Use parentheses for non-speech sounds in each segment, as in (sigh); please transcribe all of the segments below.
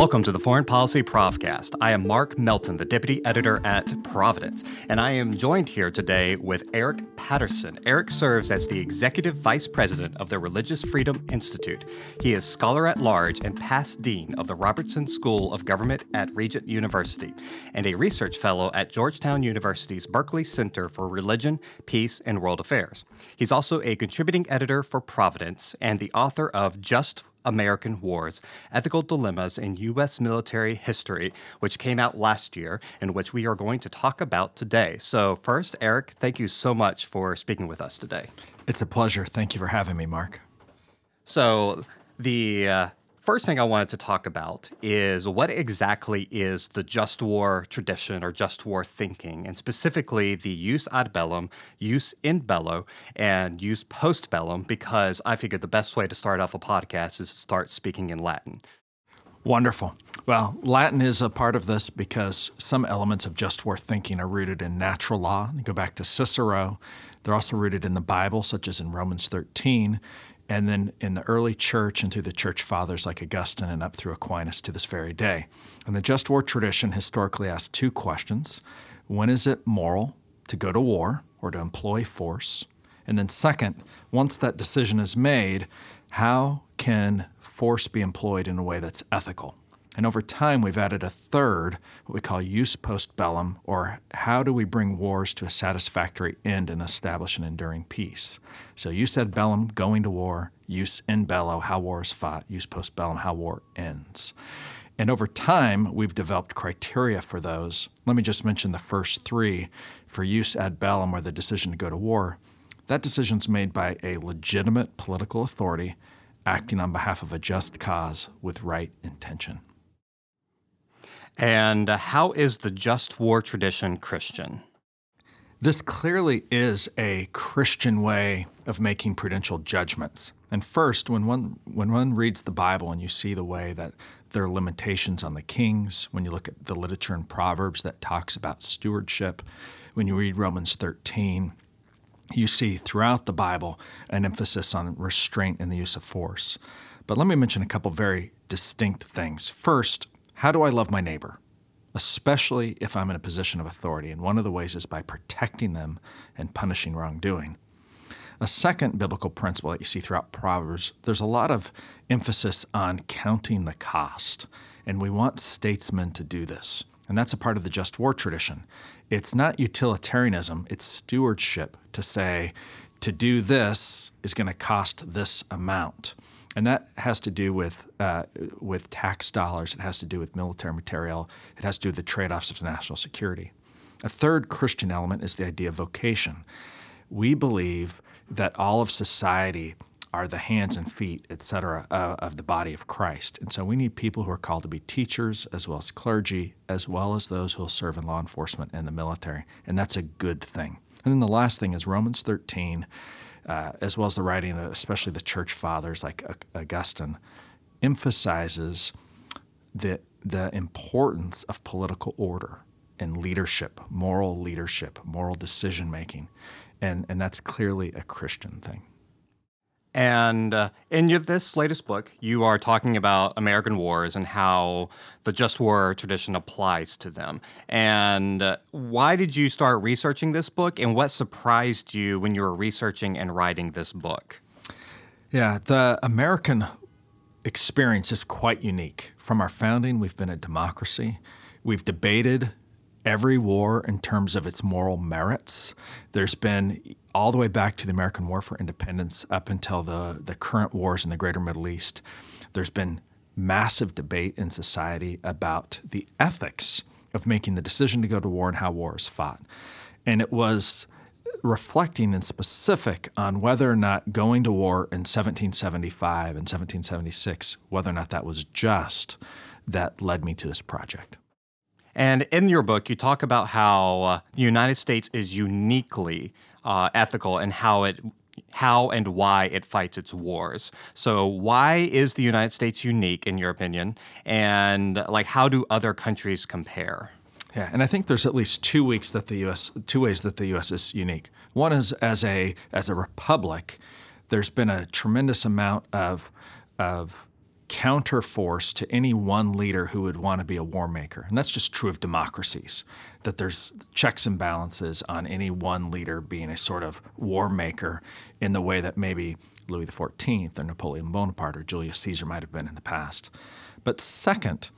Welcome to the Foreign Policy Profcast. I am Mark Melton, the deputy editor at Providence, and I am joined here today with Eric Patterson. Eric serves as the executive vice president of the Religious Freedom Institute. He is scholar at large and past dean of the Robertson School of Government at Regent University, and a research fellow at Georgetown University's Berkley Center for Religion, Peace, and World Affairs. He's also a contributing editor for Providence and the author of Just American Wars Ethical Dilemmas in U.S. Military History, which came out last year and which we are going to talk about today. So, first, Eric, thank you so much for speaking with us today. It's a pleasure. Thank you for having me, Mark. So, the uh, first thing I wanted to talk about is what exactly is the just war tradition or just war thinking, and specifically the jus ad bellum, jus in bello, and jus post bellum, because I figured the best way to start off a podcast is to start speaking in Latin. Wonderful. Well, Latin is a part of this because some elements of just war thinking are rooted in natural law. You go back to Cicero. They're also rooted in the Bible, such as in Romans 13 and then in the early church and through the church fathers like Augustine and up through Aquinas to this very day. And the just war tradition historically asks two questions When is it moral to go to war or to employ force? And then, second, once that decision is made, how can force be employed in a way that's ethical? And over time, we've added a third, what we call jus post bellum, or how do we bring wars to a satisfactory end and establish an enduring peace? So jus ad bellum, going to war, jus in bello, how war is fought, jus post bellum, how war ends. And over time, we've developed criteria for those. Let me just mention the first three. For jus ad bellum, or the decision to go to war, that decision is made by a legitimate political authority acting on behalf of a just cause with right intention. And uh, how is the just war tradition Christian? This clearly is a Christian way of making prudential judgments. And first, when one, when one reads the Bible and you see the way that there are limitations on the kings, when you look at the literature in Proverbs that talks about stewardship, when you read Romans 13, you see throughout the Bible an emphasis on restraint and the use of force. But let me mention a couple very distinct things. First, how do I love my neighbor? Especially if I'm in a position of authority. And one of the ways is by protecting them and punishing wrongdoing. A second biblical principle that you see throughout Proverbs, there's a lot of emphasis on counting the cost. And we want statesmen to do this. And that's a part of the just war tradition. It's not utilitarianism, it's stewardship to say, to do this is going to cost this amount and that has to do with uh, with tax dollars. It has to do with military material. It has to do with the trade-offs of national security. A third Christian element is the idea of vocation. We believe that all of society are the hands and feet, et cetera, uh, of the body of Christ. And so we need people who are called to be teachers, as well as clergy, as well as those who will serve in law enforcement and the military. And that's a good thing. And then the last thing is Romans 13 uh, as well as the writing, especially the church fathers like Augustine, emphasizes the, the importance of political order and leadership, moral leadership, moral decision making. And, and that's clearly a Christian thing. And uh, in your, this latest book, you are talking about American wars and how the just war tradition applies to them. And uh, why did you start researching this book, and what surprised you when you were researching and writing this book? Yeah, the American experience is quite unique. From our founding, we've been a democracy. We've debated every war in terms of its moral merits. There's been all the way back to the American War for Independence up until the, the current wars in the greater Middle East. There's been massive debate in society about the ethics of making the decision to go to war and how war is fought. And it was reflecting in specific on whether or not going to war in 1775 and 1776, whether or not that was just, that led me to this project. And in your book, you talk about how uh, the United States is uniquely uh, ethical and how it how and why it fights its wars. So why is the United States unique in your opinion and like how do other countries compare? Yeah, and I think there's at least two weeks that the US two ways that the US is unique. One is as a as a republic, there's been a tremendous amount of of counterforce to any one leader who would want to be a war maker. And that's just true of democracies, that there's checks and balances on any one leader being a sort of war maker in the way that maybe Louis XIV or Napoleon Bonaparte or Julius Caesar might have been in the past. But second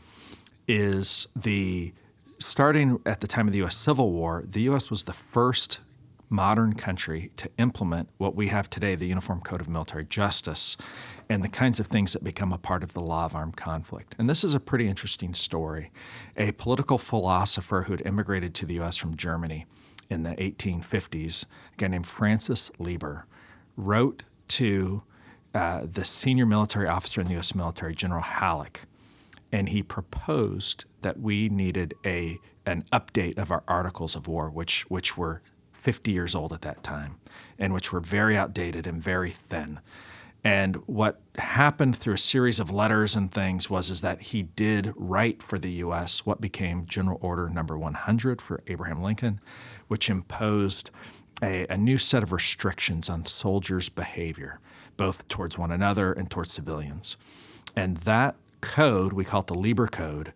is the starting at the time of the US Civil War, the US was the first modern country to implement what we have today, the Uniform Code of Military Justice, and the kinds of things that become a part of the law of armed conflict. And this is a pretty interesting story. A political philosopher who had immigrated to the U.S. from Germany in the 1850s, a guy named Francis Lieber, wrote to uh, the senior military officer in the U.S. military, General Halleck, and he proposed that we needed a an update of our articles of war, which which were 50 years old at that time, and which were very outdated and very thin. And what happened through a series of letters and things was is that he did write for the U.S. what became General Order Number 100 for Abraham Lincoln, which imposed a, a new set of restrictions on soldiers' behavior, both towards one another and towards civilians. And that code, we call it the Lieber Code,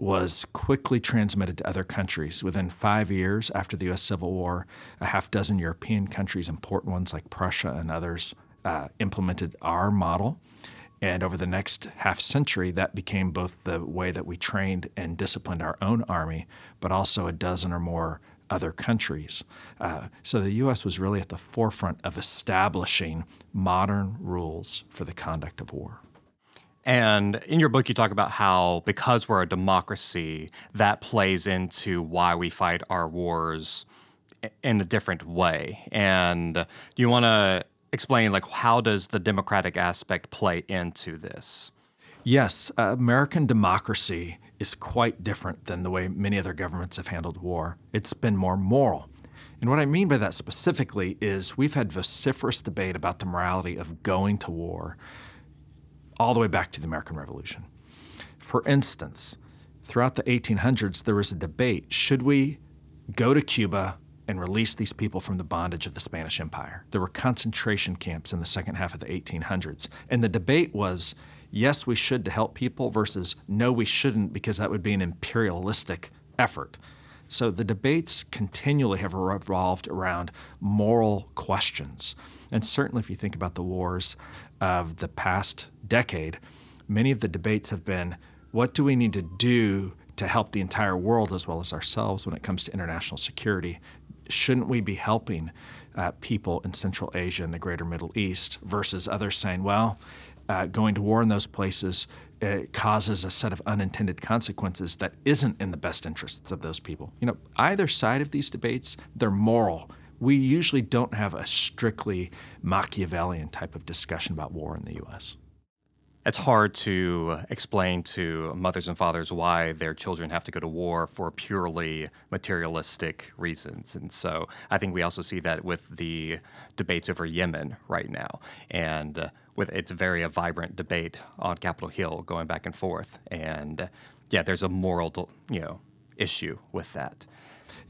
was quickly transmitted to other countries. Within five years after the U.S. Civil War, a half dozen European countries, important ones like Prussia and others, uh, implemented our model. And over the next half century, that became both the way that we trained and disciplined our own army, but also a dozen or more other countries. Uh, so the U.S. was really at the forefront of establishing modern rules for the conduct of war. And in your book, you talk about how because we're a democracy, that plays into why we fight our wars in a different way. And do you want to explain, like, how does the democratic aspect play into this? Yes, uh, American democracy is quite different than the way many other governments have handled war. It's been more moral. And what I mean by that specifically is we've had vociferous debate about the morality of going to war all the way back to the American Revolution. For instance, throughout the 1800s, there was a debate should we go to Cuba and release these people from the bondage of the Spanish Empire? There were concentration camps in the second half of the 1800s. And the debate was yes, we should to help people versus no, we shouldn't because that would be an imperialistic effort. So the debates continually have revolved around moral questions. And certainly, if you think about the wars of the past decade, many of the debates have been what do we need to do to help the entire world as well as ourselves when it comes to international security? Shouldn't we be helping uh, people in Central Asia and the greater Middle East versus others saying, well, uh, going to war in those places uh, causes a set of unintended consequences that isn't in the best interests of those people. You know, either side of these debates, they're moral we usually don't have a strictly Machiavellian type of discussion about war in the U.S. It's hard to explain to mothers and fathers why their children have to go to war for purely materialistic reasons. And so I think we also see that with the debates over Yemen right now. And with it's very a vibrant debate on Capitol Hill going back and forth. And yeah, there's a moral, you know, issue with that.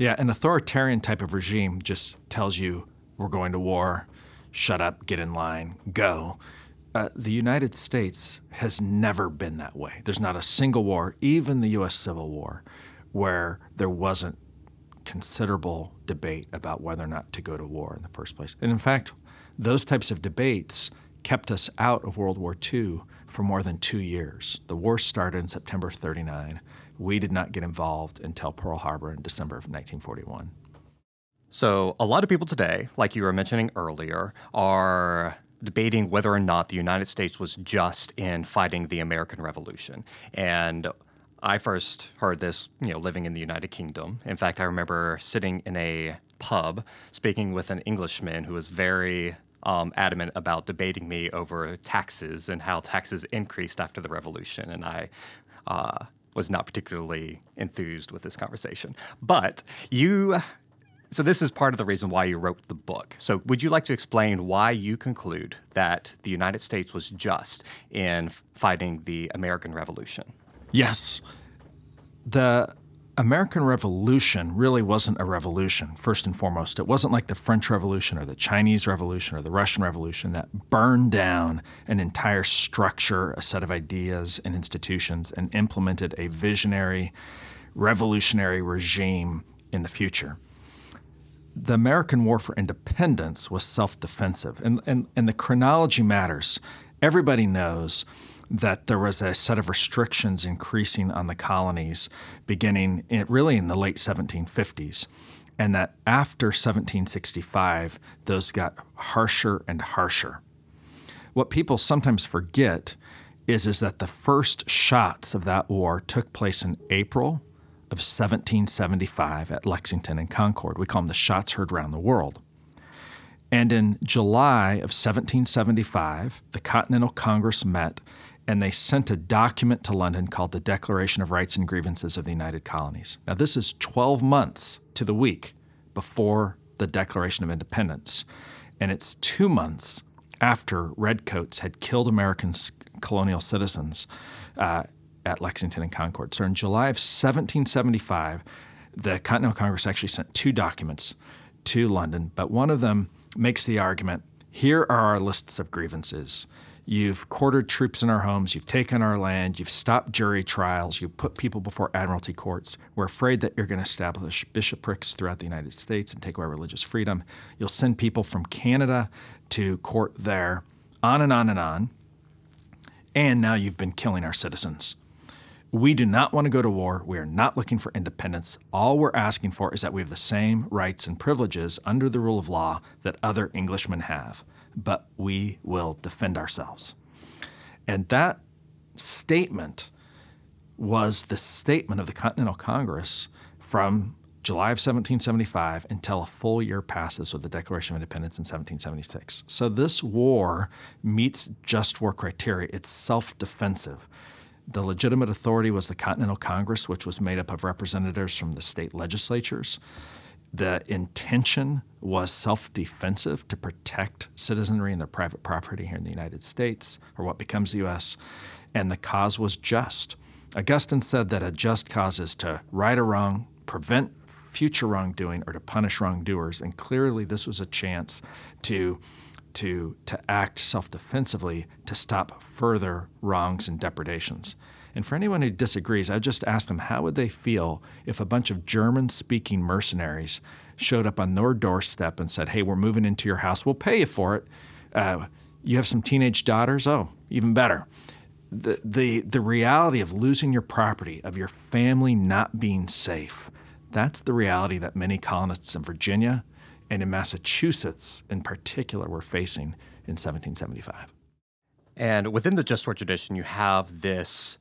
Yeah, an authoritarian type of regime just tells you we're going to war, shut up, get in line, go. Uh, the United States has never been that way. There's not a single war, even the U.S. Civil War, where there wasn't considerable debate about whether or not to go to war in the first place. And in fact, those types of debates kept us out of World War II for more than two years. The war started in September 39. We did not get involved until Pearl Harbor in December of 1941. So, a lot of people today, like you were mentioning earlier, are debating whether or not the United States was just in fighting the American Revolution. And I first heard this, you know, living in the United Kingdom. In fact, I remember sitting in a pub speaking with an Englishman who was very um, adamant about debating me over taxes and how taxes increased after the revolution. And I uh, was not particularly enthused with this conversation. But you, so this is part of the reason why you wrote the book. So would you like to explain why you conclude that the United States was just in fighting the American Revolution? Yes. The American Revolution really wasn't a revolution, first and foremost. It wasn't like the French Revolution or the Chinese Revolution or the Russian Revolution that burned down an entire structure, a set of ideas and institutions, and implemented a visionary, revolutionary regime in the future. The American War for Independence was self defensive, and, and, and the chronology matters. Everybody knows that there was a set of restrictions increasing on the colonies beginning in, really in the late 1750s. And that after 1765, those got harsher and harsher. What people sometimes forget is, is that the first shots of that war took place in April of 1775 at Lexington and Concord. We call them the shots heard around the world. And in July of 1775, the Continental Congress met and they sent a document to London called the Declaration of Rights and Grievances of the United Colonies. Now, this is 12 months to the week before the Declaration of Independence, and it's two months after redcoats had killed American colonial citizens uh, at Lexington and Concord. So, in July of 1775, the Continental Congress actually sent two documents to London, but one of them makes the argument here are our lists of grievances. You've quartered troops in our homes. You've taken our land. You've stopped jury trials. You've put people before admiralty courts. We're afraid that you're going to establish bishoprics throughout the United States and take away religious freedom. You'll send people from Canada to court there, on and on and on. And now you've been killing our citizens. We do not want to go to war. We are not looking for independence. All we're asking for is that we have the same rights and privileges under the rule of law that other Englishmen have but we will defend ourselves. And that statement was the statement of the Continental Congress from July of 1775 until a full year passes with the Declaration of Independence in 1776. So this war meets just war criteria. It's self defensive. The legitimate authority was the Continental Congress, which was made up of representatives from the state legislatures. The intention was self defensive to protect citizenry and their private property here in the United States, or what becomes the U.S., and the cause was just. Augustine said that a just cause is to right a wrong, prevent future wrongdoing, or to punish wrongdoers, and clearly this was a chance to. To, to act self defensively to stop further wrongs and depredations. And for anyone who disagrees, I just ask them how would they feel if a bunch of German speaking mercenaries showed up on their doorstep and said, Hey, we're moving into your house. We'll pay you for it. Uh, you have some teenage daughters? Oh, even better. The, the, the reality of losing your property, of your family not being safe, that's the reality that many colonists in Virginia and in Massachusetts in particular were facing in 1775. And within the just war tradition, you have this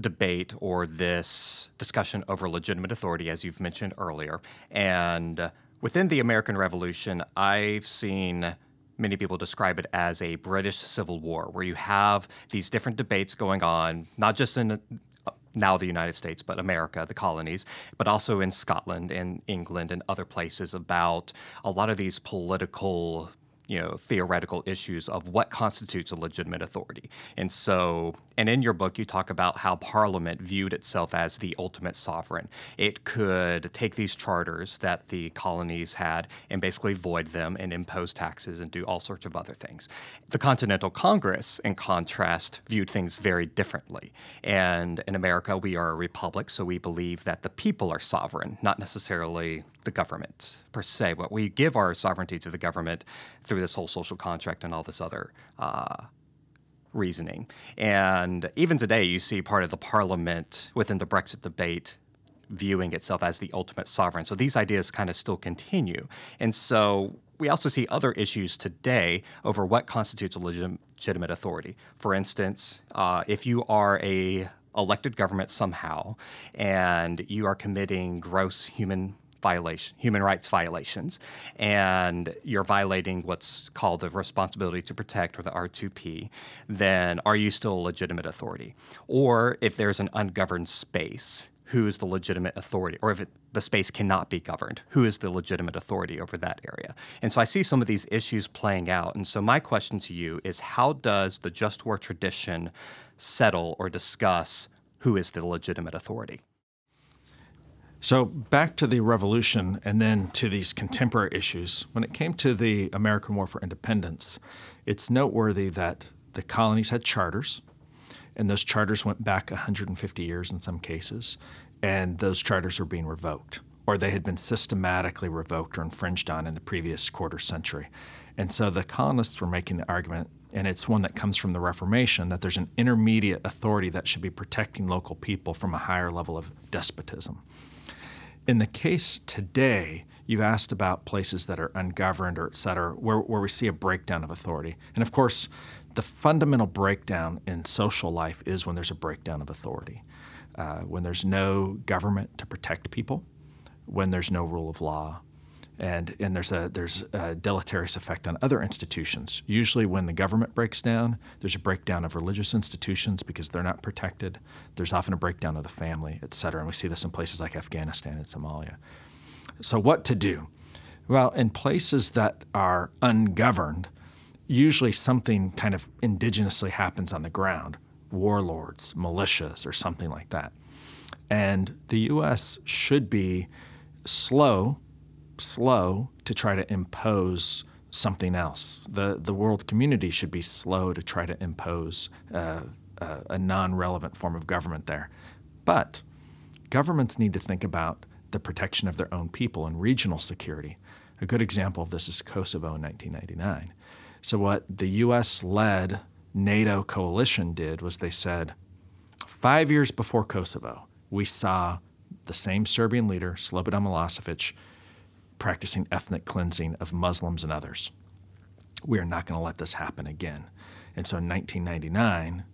debate or this discussion over legitimate authority, as you've mentioned earlier. And within the American Revolution, I've seen many people describe it as a British Civil War, where you have these different debates going on, not just in uh, now the United States, but America, the colonies, but also in Scotland and England and other places about a lot of these political you know theoretical issues of what constitutes a legitimate authority and so and in your book you talk about how parliament viewed itself as the ultimate sovereign. It could take these charters that the colonies had and basically void them and impose taxes and do all sorts of other things. The continental congress in contrast viewed things very differently. And in america we are a republic so we believe that the people are sovereign not necessarily the government per se, but we give our sovereignty to the government through this whole social contract and all this other uh, reasoning. And even today, you see part of the parliament within the Brexit debate viewing itself as the ultimate sovereign. So these ideas kind of still continue. And so we also see other issues today over what constitutes a legitimate authority. For instance, uh, if you are a elected government somehow and you are committing gross human violation, human rights violations, and you're violating what's called the responsibility to protect or the R2P, then are you still a legitimate authority? Or if there's an ungoverned space, who is the legitimate authority? Or if it, the space cannot be governed, who is the legitimate authority over that area? And so I see some of these issues playing out. And so my question to you is how does the just war tradition settle or discuss who is the legitimate authority? So, back to the revolution and then to these contemporary issues. When it came to the American War for Independence, it's noteworthy that the colonies had charters, and those charters went back 150 years in some cases, and those charters were being revoked, or they had been systematically revoked or infringed on in the previous quarter century. And so the colonists were making the argument, and it's one that comes from the Reformation, that there's an intermediate authority that should be protecting local people from a higher level of despotism. In the case today, you asked about places that are ungoverned or et cetera, where, where we see a breakdown of authority. And of course, the fundamental breakdown in social life is when there's a breakdown of authority, uh, when there's no government to protect people, when there's no rule of law, and and there's a there's a deleterious effect on other institutions. Usually, when the government breaks down, there's a breakdown of religious institutions because they're not protected. There's often a breakdown of the family, et cetera, and we see this in places like Afghanistan and Somalia. So, what to do? Well, in places that are ungoverned, usually something kind of indigenously happens on the ground warlords, militias, or something like that. And the U.S. should be slow slow to try to impose something else. The, the world community should be slow to try to impose uh, uh, a non relevant form of government there. But governments need to think about the protection of their own people and regional security. A good example of this is Kosovo in 1999. So, what the US led NATO coalition did was they said, five years before Kosovo, we saw the same Serbian leader, Slobodan Milosevic, practicing ethnic cleansing of Muslims and others. We are not going to let this happen again. And so in 1999,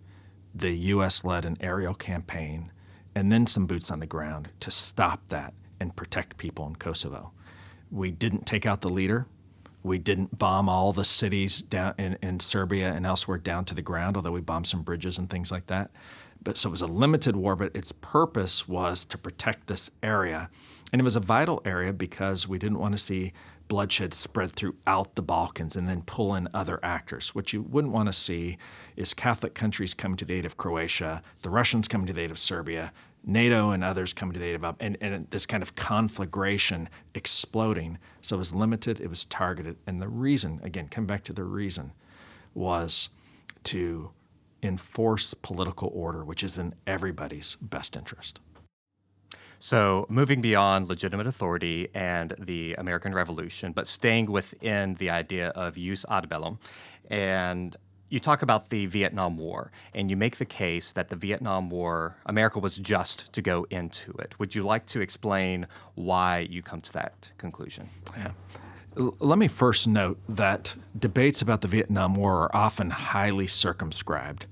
the U.S. led an aerial campaign and then some boots on the ground to stop that and protect people in Kosovo. We didn't take out the leader. We didn't bomb all the cities down in, in Serbia and elsewhere down to the ground, although we bombed some bridges and things like that. But so it was a limited war, but its purpose was to protect this area and it was a vital area because we didn't want to see bloodshed spread throughout the Balkans and then pull in other actors. What you wouldn't want to see is Catholic countries coming to the aid of Croatia, the Russians coming to the aid of Serbia, NATO and others coming to the aid of, and, and this kind of conflagration exploding. So it was limited, it was targeted. And the reason, again, come back to the reason, was to enforce political order, which is in everybody's best interest. So, moving beyond legitimate authority and the American Revolution, but staying within the idea of jus ad bellum, and you talk about the Vietnam War, and you make the case that the Vietnam War, America was just to go into it. Would you like to explain why you come to that conclusion? Yeah. Let me first note that debates about the Vietnam War are often highly circumscribed.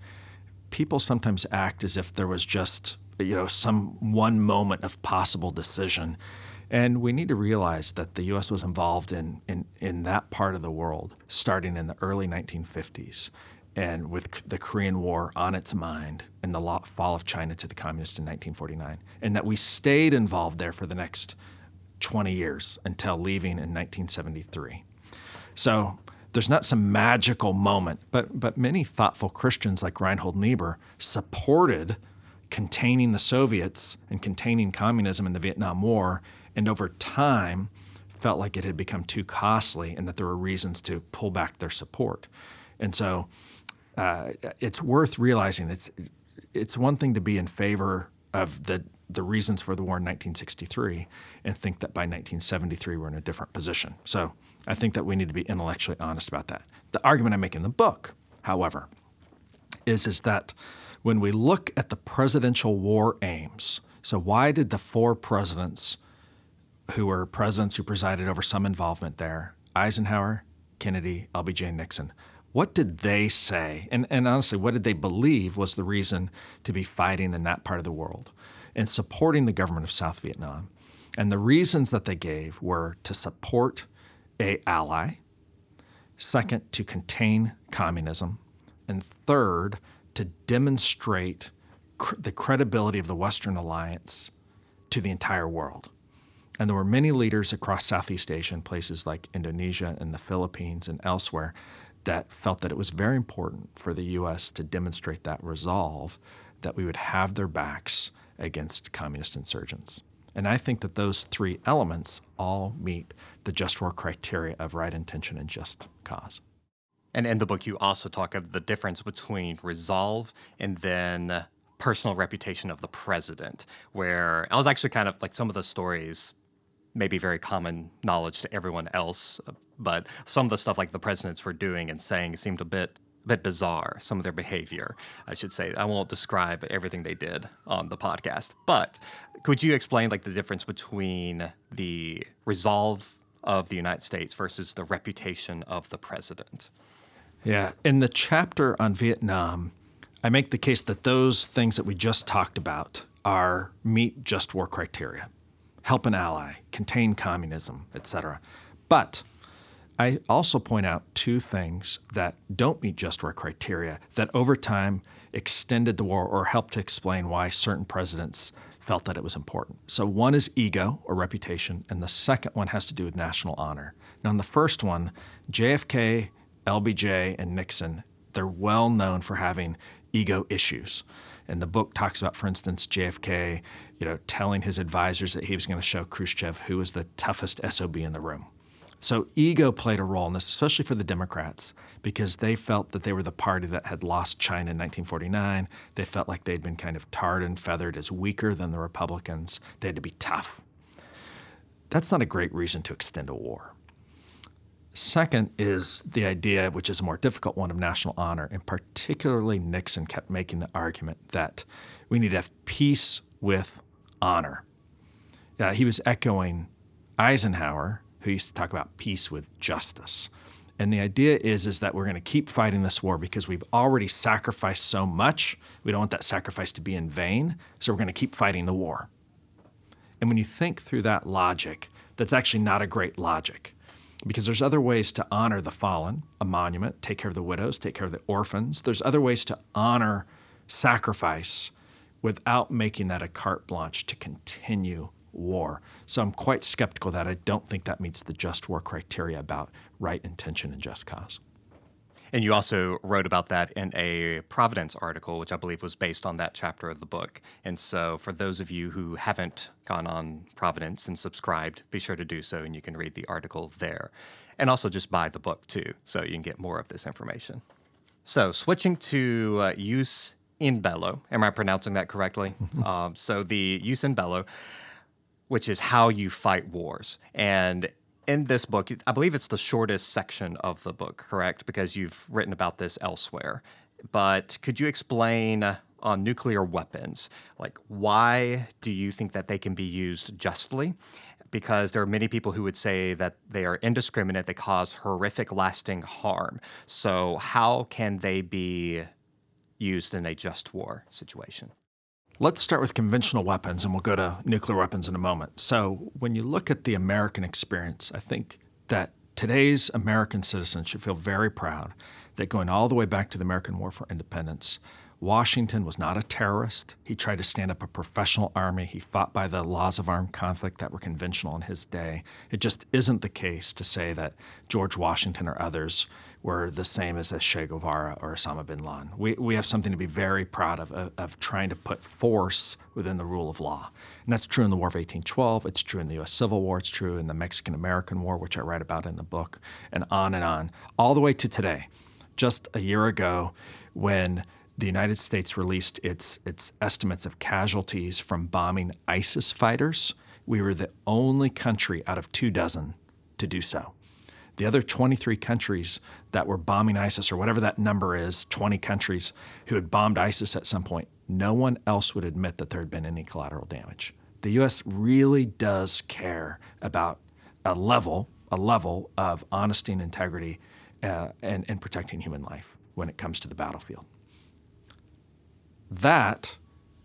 People sometimes act as if there was just you know, some one moment of possible decision. And we need to realize that the U.S. was involved in, in, in that part of the world starting in the early 1950s and with the Korean War on its mind and the fall of China to the communists in 1949, and that we stayed involved there for the next 20 years until leaving in 1973. So there's not some magical moment, but, but many thoughtful Christians like Reinhold Niebuhr supported containing the Soviets and containing communism in the Vietnam War, and over time felt like it had become too costly and that there were reasons to pull back their support. And so uh, it's worth realizing it's it's one thing to be in favor of the the reasons for the war in 1963 and think that by 1973 we're in a different position. So I think that we need to be intellectually honest about that. The argument I make in the book, however, is is that when we look at the presidential war aims, so why did the four presidents who were presidents who presided over some involvement there, Eisenhower, Kennedy, LBJ, Nixon, what did they say? And, and honestly, what did they believe was the reason to be fighting in that part of the world and supporting the government of South Vietnam? And the reasons that they gave were to support a ally, second, to contain communism, and third, to demonstrate cr- the credibility of the Western alliance to the entire world. And there were many leaders across Southeast Asia in places like Indonesia and the Philippines and elsewhere that felt that it was very important for the U.S. to demonstrate that resolve that we would have their backs against communist insurgents. And I think that those three elements all meet the just war criteria of right intention and just cause. And in the book, you also talk of the difference between resolve and then personal reputation of the president, where I was actually kind of like some of the stories may be very common knowledge to everyone else, but some of the stuff like the presidents were doing and saying seemed a bit a bit bizarre, some of their behavior, I should say. I won't describe everything they did on the podcast, but could you explain like the difference between the resolve of the United States versus the reputation of the president? Yeah, in the chapter on Vietnam, I make the case that those things that we just talked about are meet just war criteria. Help an ally, contain communism, etc. But I also point out two things that don't meet just war criteria that over time extended the war or helped to explain why certain presidents felt that it was important. So one is ego or reputation, and the second one has to do with national honor. Now, in the first one, JFK, LBJ, and Nixon, they're well known for having ego issues. And the book talks about, for instance, JFK, you know, telling his advisors that he was going to show Khrushchev who was the toughest SOB in the room. So ego played a role in this, especially for the Democrats, because they felt that they were the party that had lost China in 1949. They felt like they'd been kind of tarred and feathered as weaker than the Republicans. They had to be tough. That's not a great reason to extend a war. Second is the idea, which is a more difficult one, of national honor. And particularly Nixon kept making the argument that we need to have peace with honor. Uh, he was echoing Eisenhower, who used to talk about peace with justice. And the idea is, is that we're going to keep fighting this war because we've already sacrificed so much. We don't want that sacrifice to be in vain. So we're going to keep fighting the war. And when you think through that logic, that's actually not a great logic because there's other ways to honor the fallen, a monument, take care of the widows, take care of the orphans. There's other ways to honor sacrifice without making that a carte blanche to continue war. So I'm quite skeptical that I don't think that meets the just war criteria about right intention and just cause. And you also wrote about that in a Providence article, which I believe was based on that chapter of the book. And so, for those of you who haven't gone on Providence and subscribed, be sure to do so, and you can read the article there. And also just buy the book too, so you can get more of this information. So, switching to uh, jus in bello, am I pronouncing that correctly? (laughs) um, so, the jus in bello which is how you fight wars. And in this book, I believe it's the shortest section of the book, correct? Because you've written about this elsewhere. But could you explain on nuclear weapons, like why do you think that they can be used justly? Because there are many people who would say that they are indiscriminate, they cause horrific, lasting harm. So, how can they be used in a just war situation? Let's start with conventional weapons and we'll go to nuclear weapons in a moment. So, when you look at the American experience, I think that today's American citizens should feel very proud that going all the way back to the American War for Independence, Washington was not a terrorist. He tried to stand up a professional army. He fought by the laws of armed conflict that were conventional in his day. It just isn't the case to say that George Washington or others were the same as a Che Guevara or Osama bin Laden. We, we have something to be very proud of, of, of trying to put force within the rule of law. And that's true in the War of 1812. It's true in the U.S. Civil War. It's true in the Mexican American War, which I write about in the book, and on and on, all the way to today. Just a year ago, when the United States released its, its estimates of casualties from bombing ISIS fighters. We were the only country out of two dozen to do so. The other 23 countries that were bombing ISIS, or whatever that number is, 20 countries who had bombed ISIS at some point, no one else would admit that there had been any collateral damage. The U.S. really does care about a level, a level of honesty and integrity uh, and, and protecting human life when it comes to the battlefield. That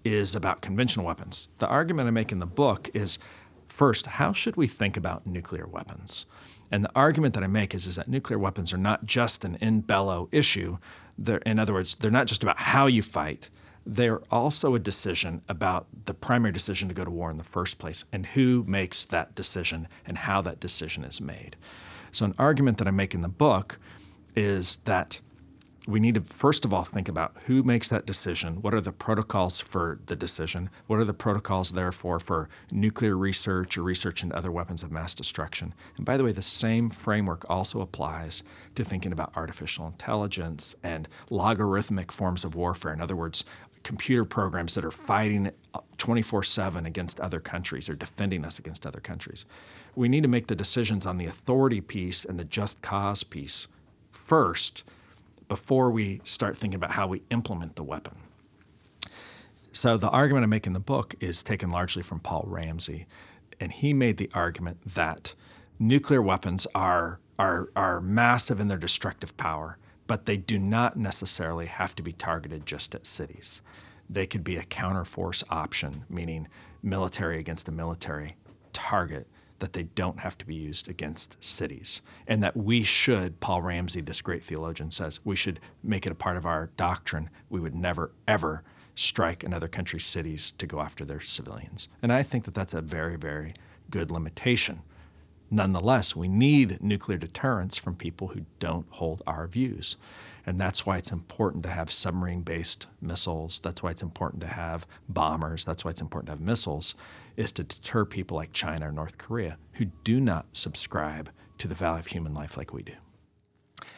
is about conventional weapons. The argument I make in the book is first, how should we think about nuclear weapons? And the argument that I make is, is that nuclear weapons are not just an in bello issue. They're, in other words, they're not just about how you fight, they're also a decision about the primary decision to go to war in the first place and who makes that decision and how that decision is made. So, an argument that I make in the book is that we need to first of all think about who makes that decision. What are the protocols for the decision? What are the protocols, therefore, for nuclear research or research into other weapons of mass destruction? And by the way, the same framework also applies to thinking about artificial intelligence and algorithmic forms of warfare. In other words, computer programs that are fighting 24 7 against other countries or defending us against other countries. We need to make the decisions on the authority piece and the just cause piece first before we start thinking about how we implement the weapon. So, the argument I make in the book is taken largely from Paul Ramsey, and he made the argument that nuclear weapons are, are, are massive in their destructive power, but they do not necessarily have to be targeted just at cities. They could be a counterforce option, meaning military against a military target that they don't have to be used against cities. And that we should, Paul Ramsey, this great theologian, says, we should make it a part of our doctrine. We would never, ever strike another country's cities to go after their civilians. And I think that that's a very, very good limitation. Nonetheless, we need nuclear deterrence from people who don't hold our views. And that's why it's important to have submarine based missiles. That's why it's important to have bombers. That's why it's important to have missiles, is to deter people like China or North Korea who do not subscribe to the value of human life like we do.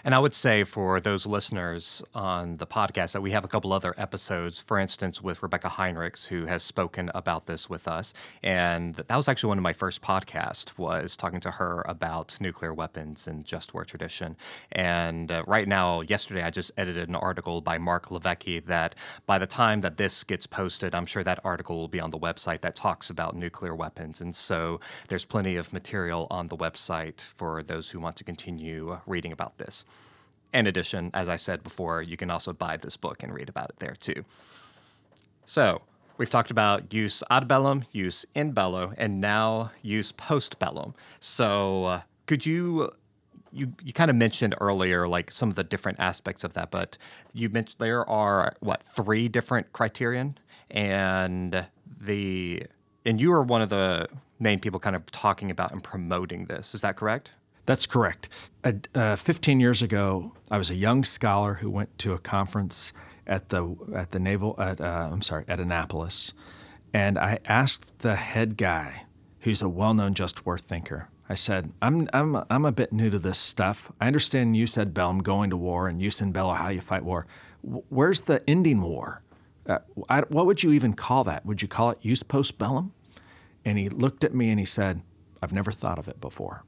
And I would say for those listeners on the podcast that we have a couple other episodes, for instance, with Rebecca Heinrichs, who has spoken about this with us. And that was actually one of my first podcasts was talking to her about nuclear weapons and just war tradition. And uh, right now, yesterday, I just edited an article by Marc LiVecche that by the time that this gets posted, I'm sure that article will be on the website that talks about nuclear weapons. And so there's plenty of material on the website for those who want to continue reading about this. In addition, as I said before, you can also buy this book and read about it there too. So, we've talked about jus ad bellum, jus in bello, and now jus post bellum. So, uh, could you you you kind of mentioned earlier like some of the different aspects of that, but you mentioned there are what three different criterion, and the and you are one of the main people kind of talking about and promoting this. Is that correct? That's correct. Uh, 15 years ago, I was a young scholar who went to a conference at the at the naval at uh, I'm sorry at Annapolis, and I asked the head guy, who's a well-known just war thinker. I said, "I'm I'm I'm a bit new to this stuff. I understand jus ad bellum going to war and jus in bello how you fight war. Where's the ending war? Uh, I, what would you even call that? Would you call it jus post bellum?" And he looked at me and he said, "I've never thought of it before."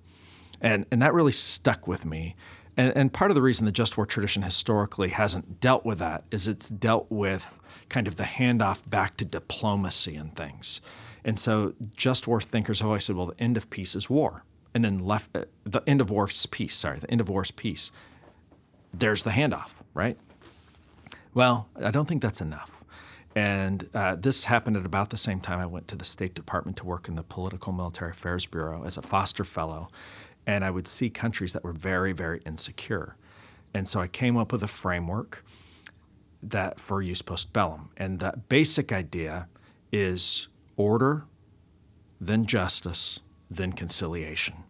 And, and that really stuck with me. And, and part of the reason the just war tradition historically hasn't dealt with that is it's dealt with kind of the handoff back to diplomacy and things. And so just war thinkers have always said, well, the end of peace is war. And then left, uh, the end of war is peace, sorry, the end of war is peace. There's the handoff, right? Well, I don't think that's enough. And uh, this happened at about the same time I went to the State Department to work in the Political Military Affairs Bureau as a foster fellow and I would see countries that were very, very insecure. And so I came up with a framework that for jus post bellum. And that basic idea is order, then justice, then conciliation.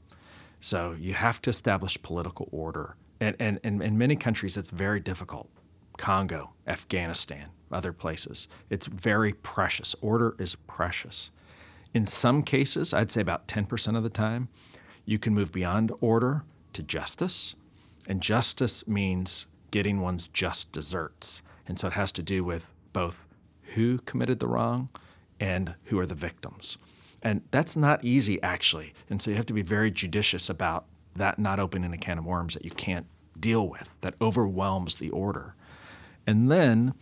So you have to establish political order. And, and, and in many countries, it's very difficult. Congo, Afghanistan, other places. It's very precious. Order is precious. In some cases, I'd say about 10% of the time, you can move beyond order to justice, and justice means getting one's just deserts. And so it has to do with both who committed the wrong and who are the victims. And that's not easy, actually. And so you have to be very judicious about that not opening a can of worms that you can't deal with, that overwhelms the order. And then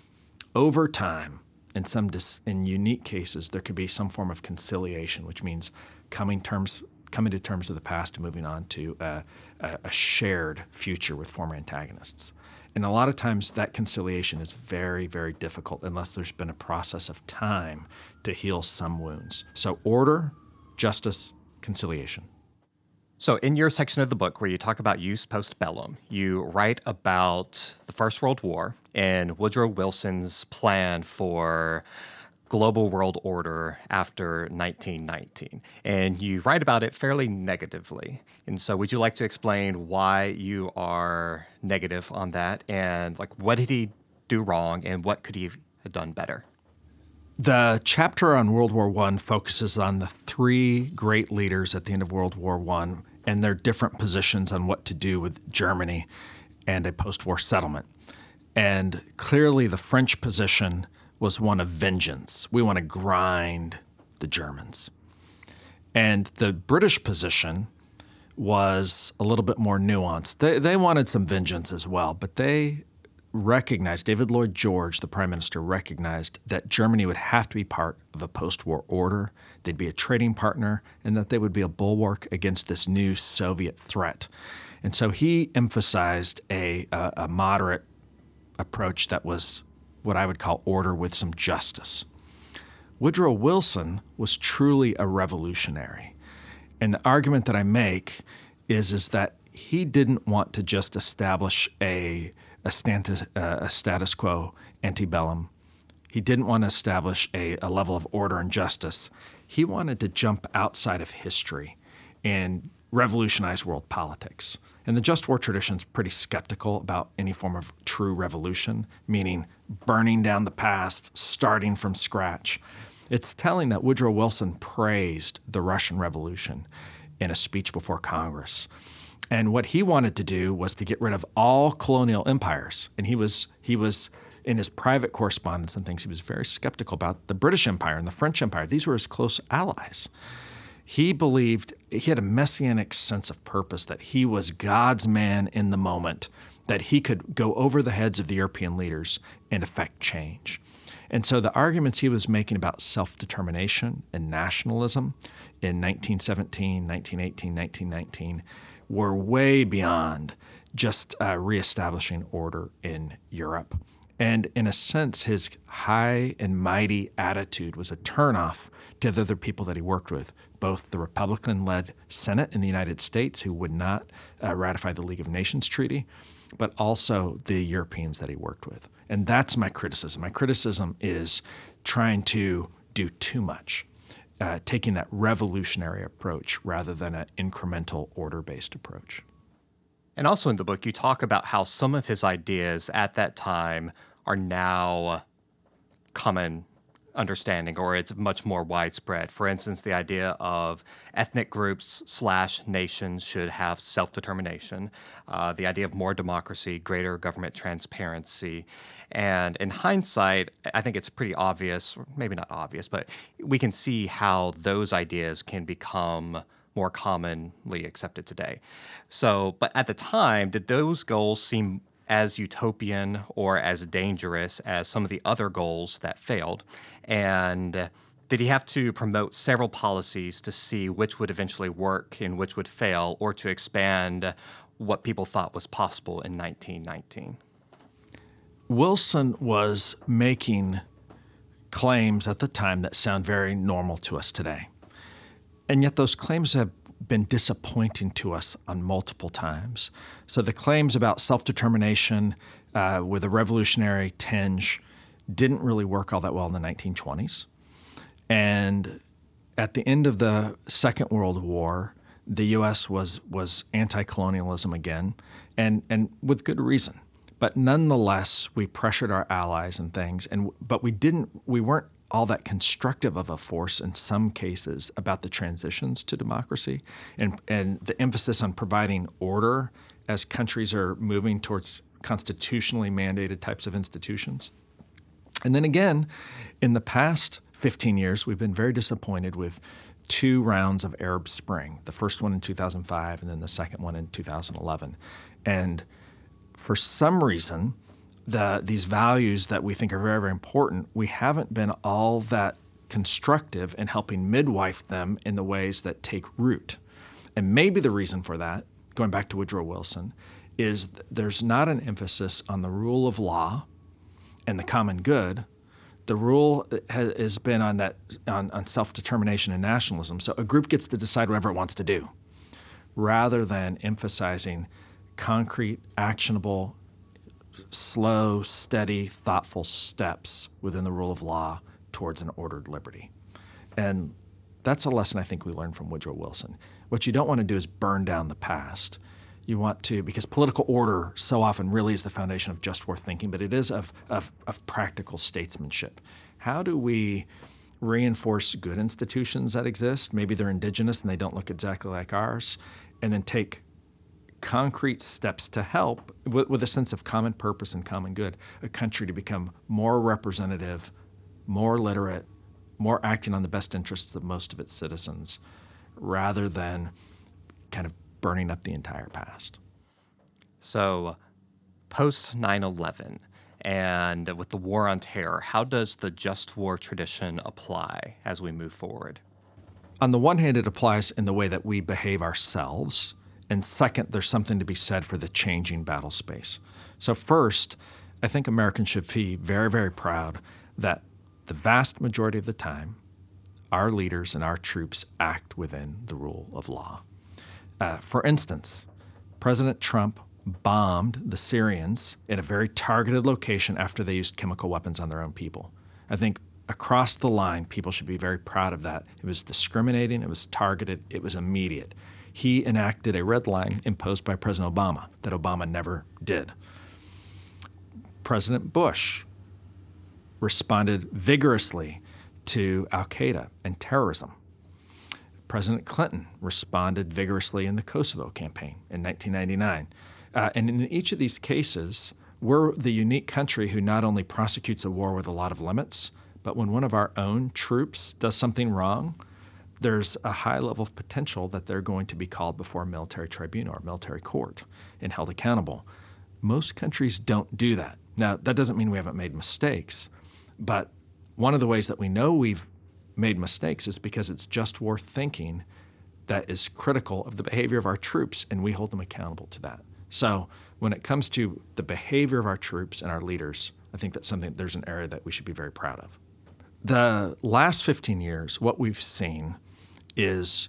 over time, in some dis- in unique cases, there could be some form of conciliation, which means coming terms coming to terms with the past and moving on to a, a shared future with former antagonists. And a lot of times that conciliation is very, very difficult unless there's been a process of time to heal some wounds. So, order, justice, conciliation. So, in your section of the book where you talk about jus post bellum, you write about the First World War and Woodrow Wilson's plan for global world order after 1919. And you write about it fairly negatively. And so, would you like to explain why you are negative on that? And, like, what did he do wrong and what could he have done better? The chapter on World War I focuses on the three great leaders at the end of World War I and their different positions on what to do with Germany and a post war settlement. And clearly, the French position was one of vengeance. We want to grind the Germans. And the British position was a little bit more nuanced. They, they wanted some vengeance as well, but they recognized, David Lloyd George, the prime minister, recognized that Germany would have to be part of a post war order, they'd be a trading partner, and that they would be a bulwark against this new Soviet threat. And so he emphasized a, a, a moderate approach that was what I would call order with some justice. Woodrow Wilson was truly a revolutionary. And the argument that I make is, is that he didn't want to just establish a a, status, uh, a status quo antebellum. He didn't want to establish a, a level of order and justice. He wanted to jump outside of history and revolutionize world politics. And the just war tradition is pretty skeptical about any form of true revolution, meaning burning down the past, starting from scratch. It's telling that Woodrow Wilson praised the Russian Revolution in a speech before Congress. And what he wanted to do was to get rid of all colonial empires. And he was he was in his private correspondence and things, he was very skeptical about the British Empire and the French Empire. These were his close allies. He believed he had a messianic sense of purpose that he was God's man in the moment, that he could go over the heads of the European leaders and effect change. And so the arguments he was making about self determination and nationalism in 1917, 1918, 1919 were way beyond just uh, reestablishing order in Europe. And in a sense, his high and mighty attitude was a turnoff to the other people that he worked with, both the Republican led Senate in the United States, who would not uh, ratify the League of Nations Treaty, but also the Europeans that he worked with. And that's my criticism. My criticism is trying to do too much uh, taking that revolutionary approach rather than an incremental order based approach. And also in the book, you talk about how some of his ideas at that time are now common understanding or it's much more widespread. For instance, the idea of ethnic groups slash nations should have self determination, uh, the idea of more democracy, greater government transparency. And in hindsight, I think it's pretty obvious, maybe not obvious, but we can see how those ideas can become more commonly accepted today. So, but at the time, did those goals seem as utopian or as dangerous as some of the other goals that failed? And did he have to promote several policies to see which would eventually work and which would fail, or to expand what people thought was possible in 1919? Wilson was making claims at the time that sound very normal to us today. And yet, those claims have been disappointing to us on multiple times. So, the claims about self determination uh, with a revolutionary tinge didn't really work all that well in the 1920s. And at the end of the Second World War, the U.S. was was anti-colonialism again, and and with good reason. But nonetheless, we pressured our allies and things, and but we didn't. We weren't all that constructive of a force in some cases about the transitions to democracy, and and the emphasis on providing order as countries are moving towards constitutionally mandated types of institutions. And then again, in the past 15 years, we've been very disappointed with two rounds of Arab Spring, the first one in 2005 and then the second one in 2011. And for some reason, the, these values that we think are very, very important, we haven't been all that constructive in helping midwife them in the ways that take root. And maybe the reason for that, going back to Woodrow Wilson, is there's not an emphasis on the rule of law and the common good, the rule uh, has, has been on that on, on self-determination and nationalism. So a group gets to decide whatever it wants to do, rather than emphasizing concrete, actionable, slow, steady, thoughtful steps within the rule of law towards an ordered liberty. And that's a lesson I think we learned from Woodrow Wilson. What you don't want to do is burn down the past. You want to, because political order so often really is the foundation of just war thinking, but it is of, of, of practical statesmanship. How do we reinforce good institutions that exist? Maybe they're indigenous and they don't look exactly like ours, and then take concrete steps to help with, with, a sense of common purpose and common good a country to become more representative, more literate, more acting on the best interests of most of its citizens rather than kind of burning up the entire past. So, post 9 11 and with the war on terror, how does the just war tradition apply as we move forward? On the one hand, it applies in the way that we behave ourselves. And second, there's something to be said for the changing battle space. So, first, I think Americans should be very, very proud that the vast majority of the time, our leaders and our troops act within the rule of law. Uh, for instance, President Trump bombed the Syrians in a very targeted location after they used chemical weapons on their own people. I think across the line, people should be very proud of that. It was discriminating, it was targeted, it was immediate. He enacted a red line imposed by President Obama that Obama never did. President Bush responded vigorously to Al Qaeda and terrorism. President Clinton responded vigorously in the Kosovo campaign in 1999. Uh, and in each of these cases, we're the unique country who not only prosecutes a war with a lot of limits, but when one of our own troops does something wrong, there's a high level of potential that they're going to be called before a military tribunal or military court and held accountable. Most countries don't do that. Now, that doesn't mean we haven't made mistakes, but one of the ways that we know we've made mistakes is because it's just war thinking that is critical of the behavior of our troops, and we hold them accountable to that. So, when it comes to the behavior of our troops and our leaders, I think that's something there's an area that we should be very proud of. The last 15 years, what we've seen is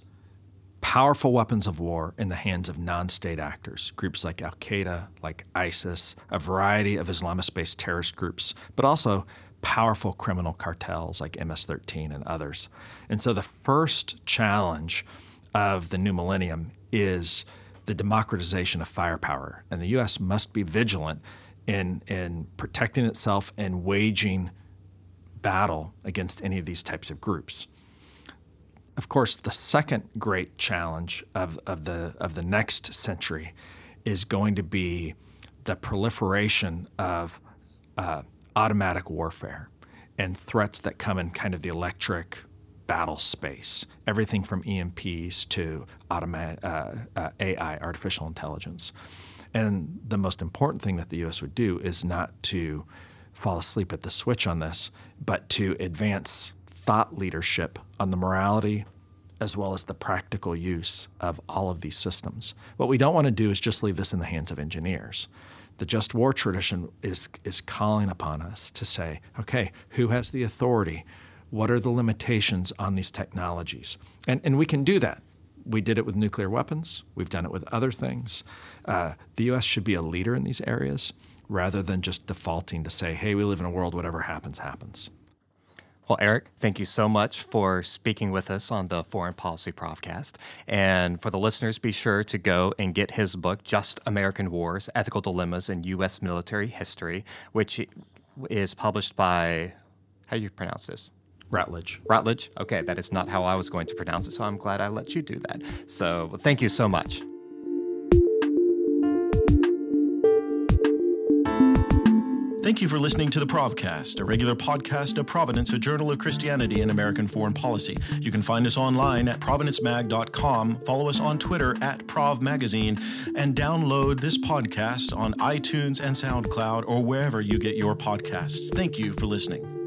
powerful weapons of war in the hands of non state actors, groups like Al Qaeda, like ISIS, a variety of Islamist based terrorist groups, but also powerful criminal cartels like MS 13 and others. And so the first challenge of the new millennium is the democratization of firepower. And the U.S. must be vigilant in, in protecting itself and waging battle against any of these types of groups. Of course, the second great challenge of, of, the, of the next century is going to be the proliferation of uh, automatic warfare and threats that come in kind of the electric battle space. Everything from EMPs to uh, uh, AI, artificial intelligence. And the most important thing that the U.S. would do is not to fall asleep at the switch on this, but to advance thought leadership on the morality as well as the practical use of all of these systems. What we don't want to do is just leave this in the hands of engineers the just war tradition is, is calling upon us to say, okay, who has the authority? What are the limitations on these technologies? And, and we can do that. We did it with nuclear weapons, we've done it with other things. Uh, the U.S. should be a leader in these areas rather than just defaulting to say, hey, we live in a world, whatever happens, happens. Well, Eric, thank you so much for speaking with us on the Foreign Policy Provcast. And for the listeners, be sure to go and get his book, Just American Wars Ethical Dilemmas in U.S. Military History, which is published by, how do you pronounce this? Routledge. Routledge? Okay, that is not how I was going to pronounce it, so I'm glad I let you do that. So thank you so much. Thank you for listening to the Provcast, a regular podcast of Providence, a journal of Christianity and American foreign policy. You can find us online at providencemag.com, follow us on Twitter at ProvMagazine, and download this podcast on iTunes and SoundCloud or wherever you get your podcasts. Thank you for listening.